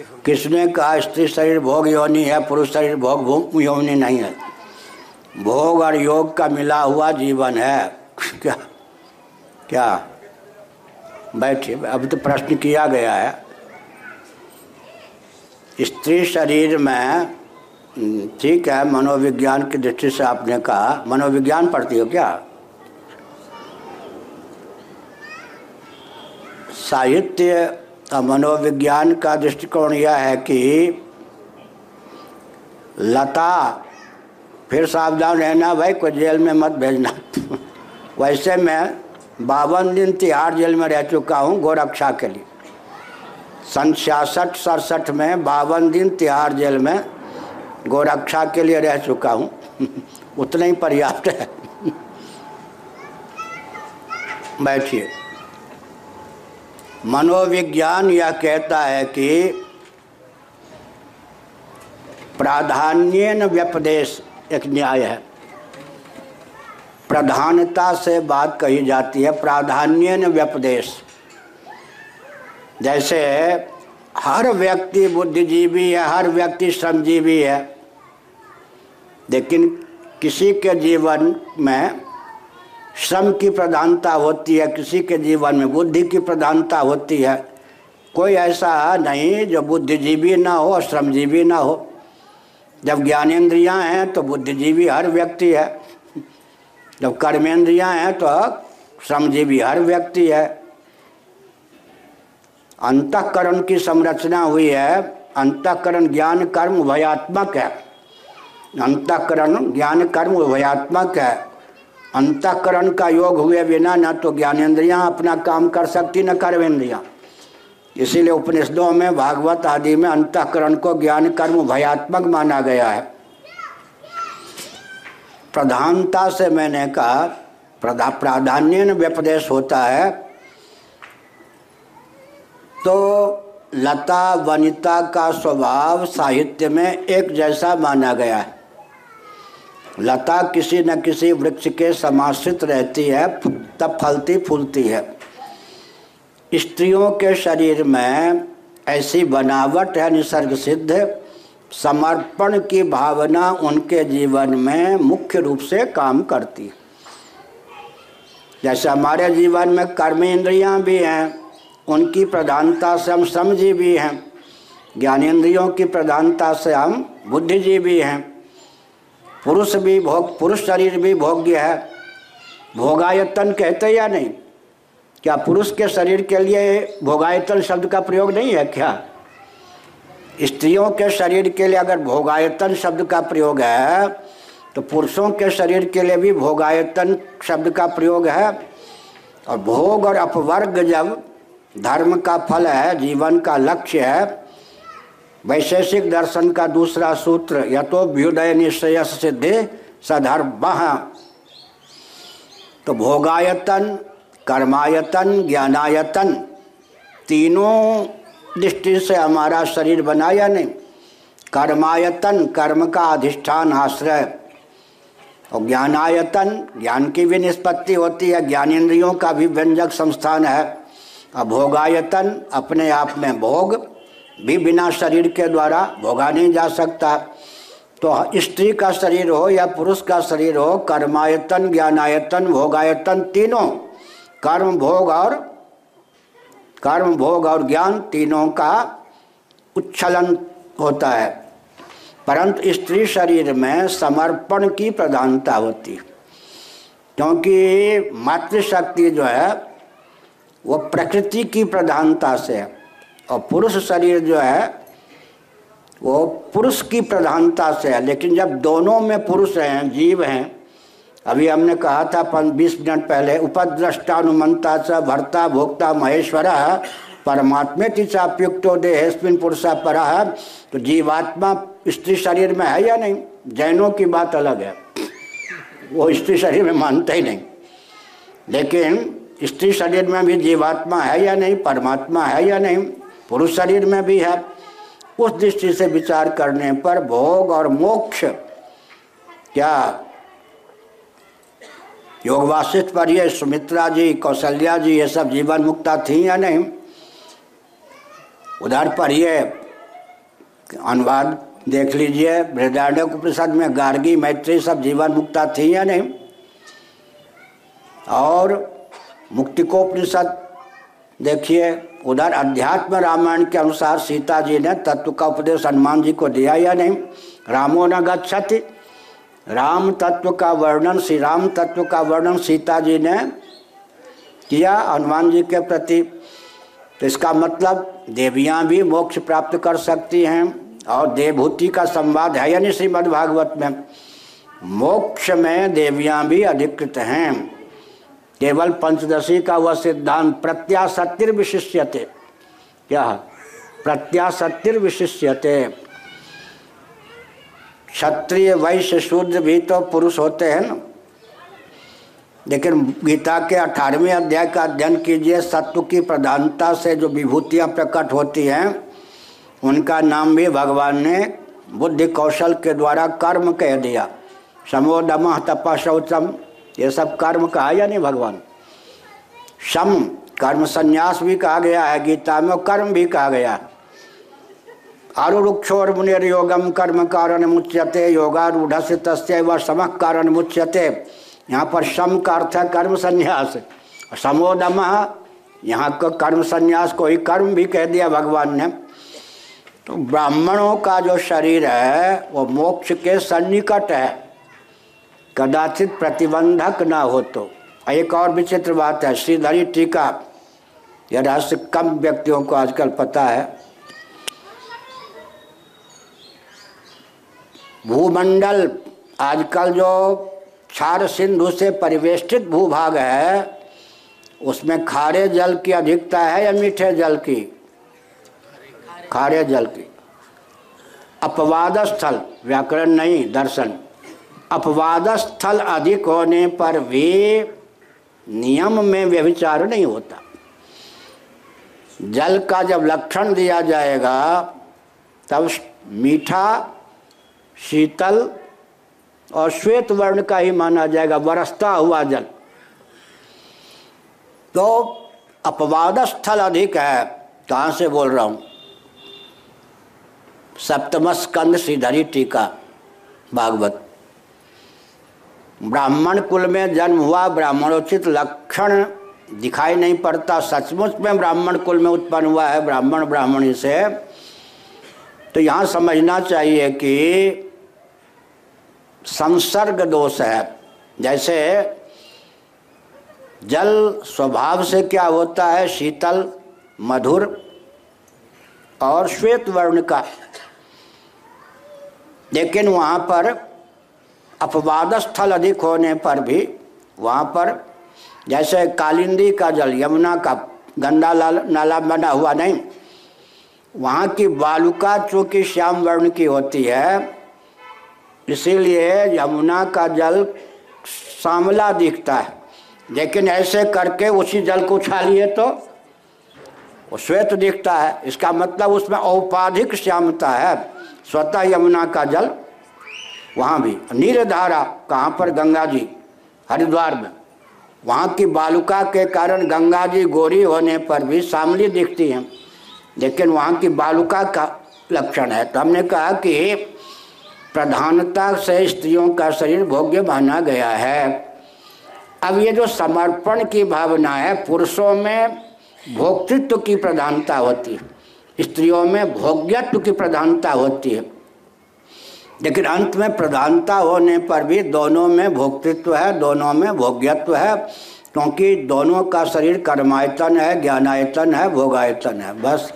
किसने कहा, स्त्री शरीर भोग योनि है, पुरुष शरीर भोग योनि नहीं है। भोग और योग का मिला हुआ जीवन है। क्या? क्या? बैठिए अभी तो प्रश्न किया गया है। स्त्री शरीर में ठीक है, मनोविज्ञान की दृष्टि से आपने कहा, मनोविज्ञान पढ़ती हो क्या? साहित्य और मनोविज्ञान का दृष्टिकोण यह है कि लता, फिर सावधान रहना, भाई को जेल में मत भेजना। वैसे मैं बावन दिन तिहाड़ जेल में रह चुका हूँ गोरक्षा के लिए। सन छियासठ, सड़सठ में बावन दिन तिहाड़ जेल में गोरक्षा के लिए रह चुका हूँ। उतना ही पर्याप्त है। बैठिए। मनोविज्ञान यह कहता है कि प्राधान्य व्यपदेश एक न्याय है। प्रधानता से बात कही जाती है प्राधान्य व्यपदेश। जैसे हर व्यक्ति बुद्धिजीवी है, हर व्यक्ति श्रमजीवी है, लेकिन किसी के जीवन में श्रम की प्रधानता होती है, किसी के जीवन में बुद्धि की प्रधानता होती है। कोई ऐसा नहीं जो बुद्धिजीवी ना हो और श्रमजीवी ना हो। जब ज्ञानेन्द्रियाँ हैं तो बुद्धिजीवी हर व्यक्ति है। जब कर्मेंद्रियाँ हैं तो श्रमजीवी हर व्यक्ति है। अंतकरण की संरचना हुई है। अंतकरण ज्ञान कर्म उभयात्मक है। अंतकरण ज्ञान कर्म उभयात्मक है। अंतकरण का योग हुए बिना न तो ज्ञानेन्द्रियाँ अपना काम कर सकती, न कर्मेंद्रियाँ। इसीलिए उपनिषदों में, भागवत आदि में अंतकरण को ज्ञान कर्म भयात्मक माना गया है। प्रधानता से मैंने कहा, प्रधा प्राधान्य व्यपदेश होता है तो लता, वनिता का स्वभाव साहित्य में एक जैसा माना गया है। लता किसी न किसी वृक्ष के समाश्रित रहती है, तब फलती फूलती है। स्त्रियों के शरीर में ऐसी बनावट है, निसर्ग सिद्ध। समर्पण की भावना उनके जीवन में मुख्य रूप से काम करती है। जैसे हमारे जीवन में कर्म इंद्रियाँ भी हैं, उनकी प्रधानता से हम समझीवी हैं। ज्ञानेन्द्रियों की प्रधानता से हम बुद्धिजीवी हैं। पुरुष भी भोग, पुरुष शरीर भी भोग्य है। भोगायतन कहते या नहीं? क्या पुरुष के शरीर के लिए भोगायतन शब्द का प्रयोग नहीं है क्या? स्त्रियों के शरीर के लिए अगर भोगायतन शब्द का प्रयोग है तो पुरुषों के शरीर के लिए भी भोगायतन शब्द का प्रयोग है। और भोग और अपवर्ग जब धर्म का फल है, जीवन का लक्ष्य है वैशेषिक दर्शन का दूसरा सूत्र या तो व्युदय निश्चय सिद्धि सधर्म तो भोगायतन, कर्मायतन, ज्ञानायतन, तीनों दृष्टि से हमारा शरीर बना या नहीं। कर्मायतन, कर्म का अधिष्ठान आश्रय। और ज्ञानायतन, ज्ञान की भी निष्पत्ति होती है, ज्ञानेन्द्रियों का भी व्यंजक संस्थान है। और भोगायतन अपने आप में भोग भी बिना शरीर के द्वारा भोगा नहीं जा सकता। तो स्त्री का शरीर हो या पुरुष का शरीर हो, कर्मायतन, ज्ञानायतन, भोगायतन तीनों कर्म भोग और कर्म भोग और ज्ञान तीनों का उच्छलन होता है। परंतु स्त्री शरीर में समर्पण की प्रधानता होती क्योंकि मातृशक्ति जो है, वो प्रकृति की प्रधानता से है। और पुरुष शरीर जो है, वो पुरुष की प्रधानता से है। लेकिन जब दोनों में पुरुष हैं, जीव हैं, अभी हमने कहा था बीस मिनट पहले, उपद्रष्टानुमंता च भर्ता भोक्ता महेश्वर परमात्मे चाप्युक्तो देहस्मिन पुरुषा पर। तो जीवात्मा स्त्री शरीर में है या नहीं? जैनों की बात अलग है। वो स्त्री शरीर में मानते ही नहीं। लेकिन स्त्री शरीर में भी जीवात्मा है या नहीं? परमात्मा है या नहीं? पुरुष शरीर में भी है। उस दृष्टि से विचार करने पर भोग और मोक्ष क्या? योग वासिष्ठ पर ये सुमित्रा जी, कौशल्या जी, ये सब जीवन मुक्ता थी या नहीं? उधर पर ये अनुवाद देख लीजिए, बृहदारण्य उपनिषद में गार्गी, मैत्री सब जीवन मुक्ता थी या नहीं? और मुक्तिकोपनिषद देखिए, उधर अध्यात्म रामायण के अनुसार सीता जी ने तत्व का उपदेश हनुमान जी को दिया या नहीं? रामो न गच्छति। राम तत्व का वर्णन, श्री राम तत्व का वर्णन सीता जी ने किया हनुमान जी के प्रति। तो इसका मतलब देवियाँ भी मोक्ष प्राप्त कर सकती हैं और देवभूति का संवाद है यानी श्रीमद् भागवत में? मोक्ष में देवियाँ भी अधिकृत हैं। केवल पंचदशी का वह सिद्धांत प्रत्याशक्तिर विशिष्यते। क्या? प्रत्याशक्तिर विशिष्यते। क्षत्रिय, वैश्य, शूद्र भी तो पुरुष होते हैं ना। लेकिन गीता के अठारहवें अध्याय का अध्ययन कीजिए, सत्व की प्रधानता से जो विभूतियाँ प्रकट होती हैं, उनका नाम भी भगवान ने बुद्धि कौशल के द्वारा कर्म कह दिया। समोदम तपा शौचम। ये सब कर्म कहा या नहीं भगवान? सम कर्म संन्यास भी कहा गया है, गीता में कर्म भी कहा गया है। आरुक्षोर मुनिर योगम कर्म कारण मुच्यते योगारूढ़ तस्य व सम कारण मुच्यते। यहाँ पर सम का अर्थ है कर्म संन्यास। समोदम यहाँ का कर्म संन्यास को ही कर्म भी कह दिया भगवान ने। तो ब्राह्मणों का जो शरीर है, वो मोक्ष के सन्निकट है। कदाचित प्रतिबंधक ना हो तो। एक और विचित्र बात है, श्रीधरी टीका, यह रहस्य कम व्यक्तियों को आजकल पता है। भूमंडल आजकल जो क्षार सिंधु से परिवेष्टित भूभाग है, उसमें खारे जल की अधिकता है या मीठे जल की? खारे जल की। अपवाद स्थल व्याकरण नहीं, दर्शन। अपवाद स्थल अधिक होने पर भी नियम में व्यभिचार नहीं होता। जल का जब लक्षण दिया जाएगा, तब मीठा, शीतल और श्वेत वर्ण का ही माना जाएगा, बरसता हुआ जल। तो अपवाद स्थल अधिक है, कहाँ से बोल रहा हूँ? सप्तम स्कंद श्रीधरी टीका, भागवत। ब्राह्मण कुल में जन्म हुआ, ब्राह्मणोचित लक्षण दिखाई नहीं पड़ता। सचमुच में ब्राह्मण कुल में उत्पन्न हुआ है, ब्राह्मण ब्राह्मणी से। तो यहाँ समझना चाहिए कि संसर्ग दोष है। जैसे जल स्वभाव से क्या होता है? शीतल, मधुर और श्वेत वर्ण का। लेकिन वहाँ पर अपवाद स्थल अधिक होने पर भी वहाँ पर जैसे कालिंदी का जल, यमुना का गंदा नाला बना हुआ नहीं, वहाँ की बालुका चूँकि श्याम वर्ण की होती है, इसीलिए यमुना का जल सांवला दिखता है। लेकिन ऐसे करके उसी जल को उछालिए तो वो श्वेत दिखता है। इसका मतलब उसमें औपाधिक श्यामता है। स्वतः यमुना का जल वहाँ भी। नीर धारा कहाँ पर गंगा जी हरिद्वार में। वहाँ की बालुका के कारण गंगा जी गोरी होने पर भी सामली दिखती हैं। लेकिन वहाँ की बालुका का लक्षण है। तो हमने कहा कि प्रधानता से स्त्रियों का शरीर भोग्य माना गया है। अब ये जो समर्पण की भावना है, पुरुषों में भोक्तृत्व की प्रधानता होती है। स्त्रियों में भोग्यत्व की प्रधानता होती है। लेकिन अंत में प्रधानता होने पर भी दोनों में भोक्तृत्व है, दोनों में भोग्यत्व है, क्योंकि दोनों का शरीर कर्मायतन है, ज्ञानायतन है, भोगायतन है, बस।